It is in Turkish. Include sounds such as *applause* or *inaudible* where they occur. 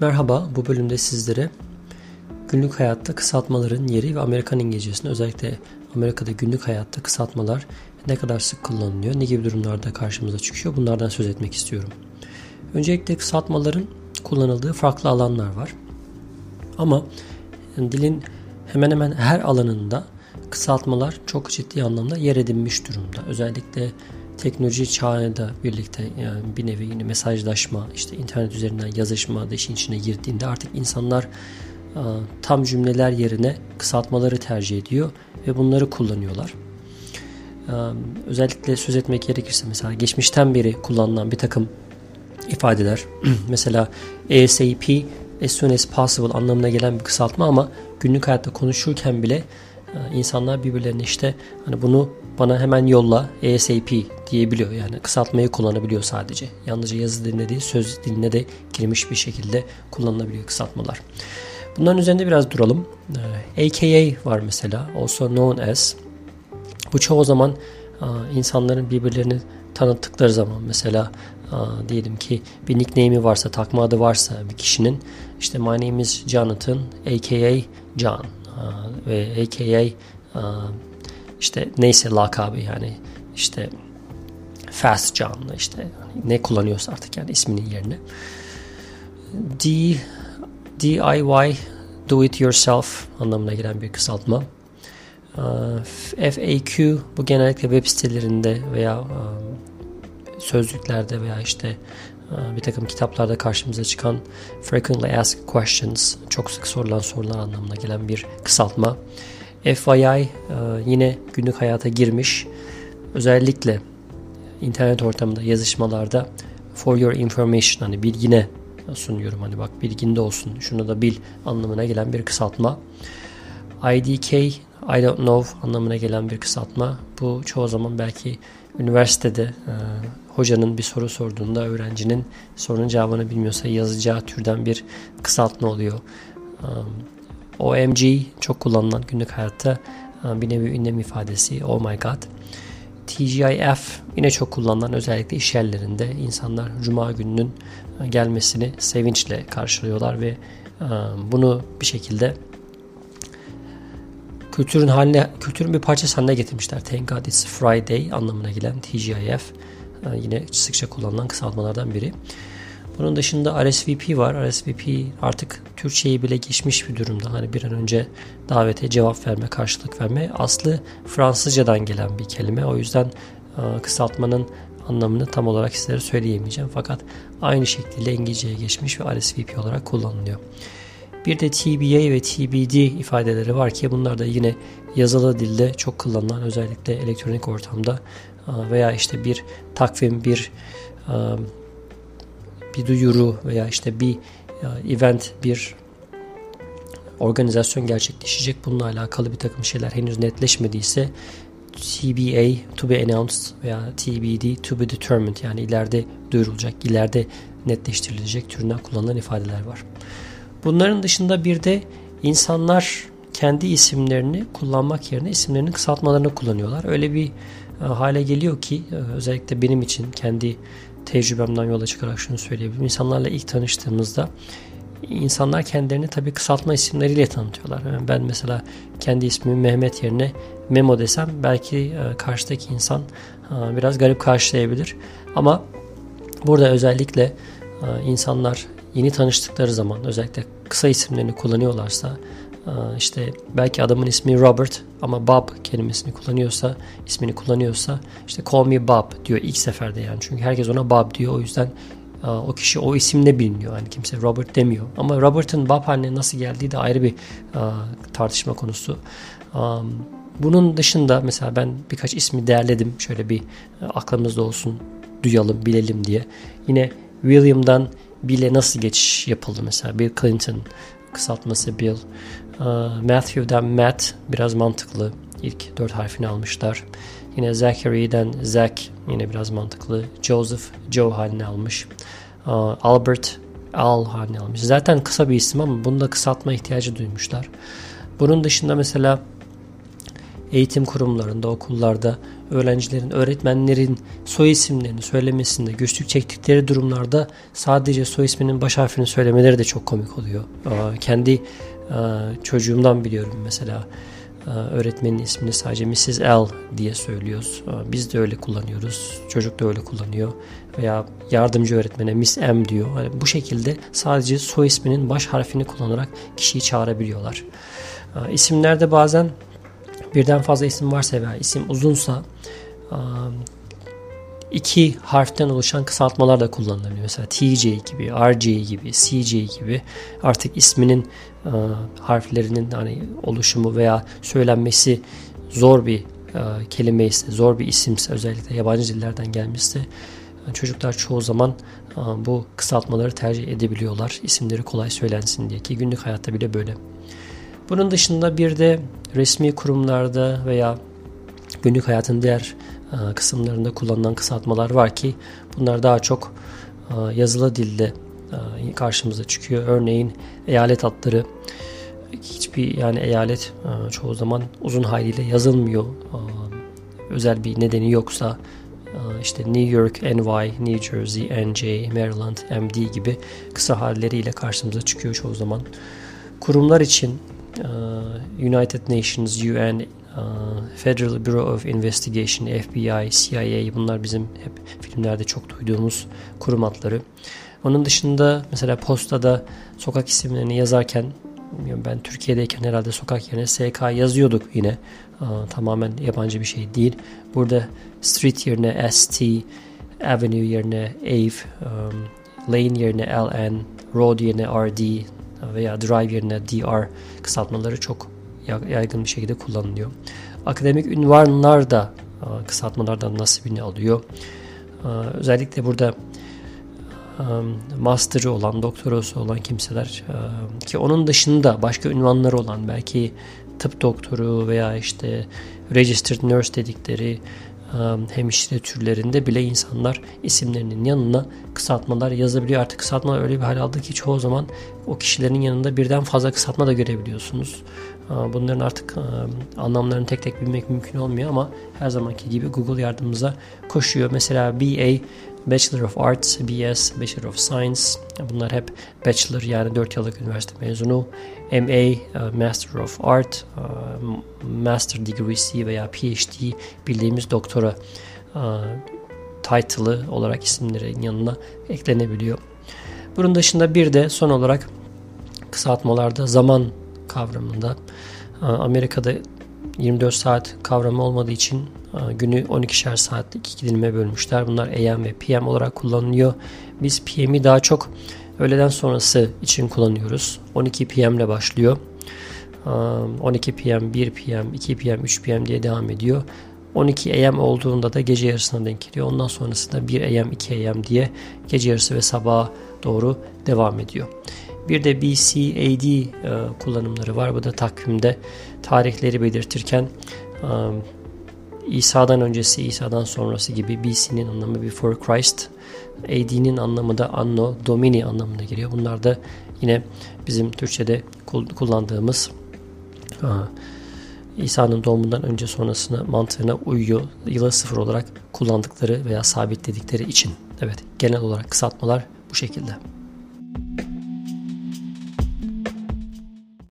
Merhaba, bu bölümde sizlere günlük hayatta kısaltmaların yeri ve Amerikan İngilizcesinde özellikle Amerika'da günlük hayatta kısaltmalar ne kadar sık kullanılıyor, ne gibi durumlarda karşımıza çıkıyor bunlardan söz etmek istiyorum. Öncelikle kısaltmaların kullanıldığı farklı alanlar var. Ama dilin hemen hemen her alanında kısaltmalar çok ciddi anlamda yer edinmiş durumda. Özellikle teknoloji çağında birlikte yani bir nevi yine mesajlaşma, işte internet üzerinden yazışma da işin içine girdiğinde artık insanlar tam cümleler yerine kısaltmaları tercih ediyor ve bunları kullanıyorlar. Özellikle söz etmek gerekirse mesela geçmişten beri kullanılan bir takım ifadeler *clears throat* mesela ASAP as soon as possible anlamına gelen bir kısaltma ama günlük hayatta konuşurken bile insanlar birbirlerine işte hani bunu bana hemen yolla ASAP diyebiliyor. Yani kısaltmayı kullanabiliyor sadece. Yalnızca yazı diline değil söz diline de girmiş bir şekilde kullanılabiliyor kısaltmalar. Bunların üzerinde biraz duralım. AKA var mesela. Also known as. Bu çoğu zaman insanların birbirlerini tanıttıkları zaman mesela diyelim ki bir nickname'i varsa, takma adı varsa bir kişinin işte my name is Jonathan aka John ve aka işte neyse lakabı yani işte Fast John işte ne kullanıyorsa artık yani isminin yerine. D, DIY Do It Yourself anlamına gelen bir kısaltma. FAQ bu genellikle web sitelerinde veya sözlüklerde veya işte bir takım kitaplarda karşımıza çıkan Frequently Asked Questions çok sık sorulan sorular anlamına gelen bir kısaltma. FYI yine günlük hayata girmiş. Özellikle internet ortamında yazışmalarda for your information hani bilgine sunuyorum hani bak bilginde olsun şunu da bil anlamına gelen bir kısaltma. IDK I don't know anlamına gelen bir kısaltma. Bu çoğu zaman belki üniversitede e, hocanın bir soru sorduğunda öğrencinin sorunun cevabını bilmiyorsa yazacağı türden bir kısaltma oluyor. Um, OMG çok kullanılan günlük hayatta e, bir nevi ünlem ifadesi. Oh my god. TGIF yine çok kullanılan özellikle iş yerlerinde insanlar Cuma gününün e, gelmesini sevinçle karşılıyorlar ve e, bunu bir şekilde kültürün haline, kültürün bir parçası haline getirmişler. Thank God it's Friday anlamına gelen TGIF yine sıkça kullanılan kısaltmalardan biri. Bunun dışında RSVP var. RSVP artık Türkçeyi bile geçmiş bir durumda. Hani bir an önce davete cevap verme, karşılık verme. Aslı Fransızcadan gelen bir kelime. O yüzden e, kısaltmanın anlamını tam olarak sizlere söyleyemeyeceğim. Fakat aynı şekilde İngilizceye geçmiş ve RSVP olarak kullanılıyor. Bir de TBA ve TBD ifadeleri var ki bunlar da yine yazılı dilde çok kullanılan özellikle elektronik ortamda e, veya işte bir takvim, bir e, bir duyuru veya işte bir event, bir organizasyon gerçekleşecek. Bununla alakalı bir takım şeyler henüz netleşmediyse TBA, to be announced veya TBD, to be determined yani ileride duyurulacak, ileride netleştirilecek türünden kullanılan ifadeler var. Bunların dışında bir de insanlar kendi isimlerini kullanmak yerine isimlerinin kısaltmalarını kullanıyorlar. Öyle bir e, hale geliyor ki e, özellikle benim için kendi tecrübemden yola çıkarak şunu söyleyebilirim. İnsanlarla ilk tanıştığımızda insanlar kendilerini tabii kısaltma isimleriyle tanıtıyorlar. Ben mesela kendi ismimi Mehmet yerine Memo desem belki e, karşıdaki insan biraz garip karşılayabilir. Ama burada özellikle insanlar yeni tanıştıkları zaman özellikle kısa isimlerini kullanıyorlarsa işte belki adamın ismi Robert ama Bob kelimesini kullanıyorsa, ismini kullanıyorsa işte call me Bob diyor ilk seferde yani. Çünkü herkes ona Bob diyor. O yüzden o kişi o isimle biliniyor. Yani kimse Robert demiyor. Ama Robert'ın Bob haline nasıl geldiği de ayrı bir tartışma konusu. Bunun dışında mesela ben birkaç ismi değerledim. Şöyle bir aklımızda olsun, duyalım, bilelim diye. Yine William'dan Bill'e nasıl geçiş yapıldı mesela? Bill Clinton kısaltması Bill. Matthew'den Matt biraz mantıklı. İlk dört harfini almışlar. Yine Zachary'den Zach yine biraz mantıklı. Joseph Joe haline almış. Albert Al haline almış. Zaten kısa bir isim ama bunu da kısaltma ihtiyacı duymuşlar. Bunun dışında mesela eğitim kurumlarında, okullarda öğrencilerin, öğretmenlerin soy isimlerini söylemesinde güçlük çektikleri durumlarda sadece soy isminin baş harfini söylemeleri de çok komik oluyor. Kendi çocuğumdan biliyorum mesela öğretmenin ismini sadece Mrs. L diye söylüyoruz. Biz de öyle kullanıyoruz. Çocuk da öyle kullanıyor. Veya yardımcı öğretmene Miss M diyor. Yani bu şekilde sadece soy isminin baş harfini kullanarak kişiyi çağırabiliyorlar. İsimlerde bazen birden fazla isim varsa veya isim uzunsa iki harften oluşan kısaltmalar da kullanılabiliyor. Mesela TJ gibi, RJ gibi, CJ gibi artık isminin harflerinin hani oluşumu veya söylenmesi zor bir kelime ise, zor bir isimse özellikle yabancı dillerden gelmişse çocuklar çoğu zaman bu kısaltmaları tercih edebiliyorlar. İsimleri kolay söylensin diye ki günlük hayatta bile böyle. Bunun dışında bir de resmi kurumlarda veya günlük hayatın diğer e, kısımlarında kullanılan kısaltmalar var ki bunlar daha çok e, yazılı dilde e, karşımıza çıkıyor. Örneğin eyalet adları hiçbir yani eyalet çoğu zaman uzun haliyle yazılmıyor. Özel bir nedeni yoksa işte New York, NY, New Jersey, NJ, Maryland, MD gibi kısa halleriyle karşımıza çıkıyor çoğu zaman. Kurumlar için United Nations, UN, Federal Bureau of Investigation, FBI, CIA bunlar bizim hep filmlerde çok duyduğumuz kurum adları. Onun dışında mesela postada sokak isimlerini yazarken ben Türkiye'deyken herhalde sokak yerine SK yazıyorduk yine. Tamamen yabancı bir şey değil. Burada street yerine ST, avenue yerine AVE, um, lane yerine LN, road yerine RD veya drive yerine DR kısaltmaları çok yaygın bir şekilde kullanılıyor. Akademik ünvanlar da kısaltmalardan nasibini alıyor. Özellikle burada master'ı olan, doktorası olan kimseler ki onun dışında başka ünvanları olan belki tıp doktoru veya işte registered nurse dedikleri hemşire türlerinde bile insanlar isimlerinin yanına kısaltmalar yazabiliyor. Artık kısaltmalar öyle bir hal aldı ki çoğu zaman o kişilerin yanında birden fazla kısaltma da görebiliyorsunuz. Bunların artık anlamlarını tek tek bilmek mümkün olmuyor ama her zamanki gibi Google yardımımıza koşuyor. Mesela BA Bachelor of Arts, BS, Bachelor of Science. Bunlar hep Bachelor yani 4 yıllık üniversite mezunu. MA, Master of Art, Master Degree'si veya PhD bildiğimiz doktora title'ı olarak isimlerin yanına eklenebiliyor. Bunun dışında bir de son olarak kısaltmalarda zaman kavramında Amerika'da 24 saat kavramı olmadığı için günü 12'şer saatlik iki dilime bölmüşler. Bunlar AM ve PM olarak kullanılıyor. Biz PM'i daha çok öğleden sonrası için kullanıyoruz. 12 PM ile başlıyor. 12 PM, 1 PM, 2 PM, 3 PM diye devam ediyor. 12 AM olduğunda da gece yarısına denk geliyor. Ondan sonrasında 1 AM, 2 AM diye gece yarısı ve sabaha doğru devam ediyor. Bir de BCAD e, kullanımları var. Bu da takvimde tarihleri belirtirken e, İsa'dan öncesi, İsa'dan sonrası gibi BC'nin anlamı Before Christ, AD'nin anlamı da Anno Domini anlamına geliyor. Bunlar da yine bizim Türkçe'de kullandığımız İsa'nın doğumundan önce sonrasına mantığına uyuyor. Yıla sıfır olarak kullandıkları veya sabitledikleri için. Evet genel olarak kısaltmalar bu şekilde.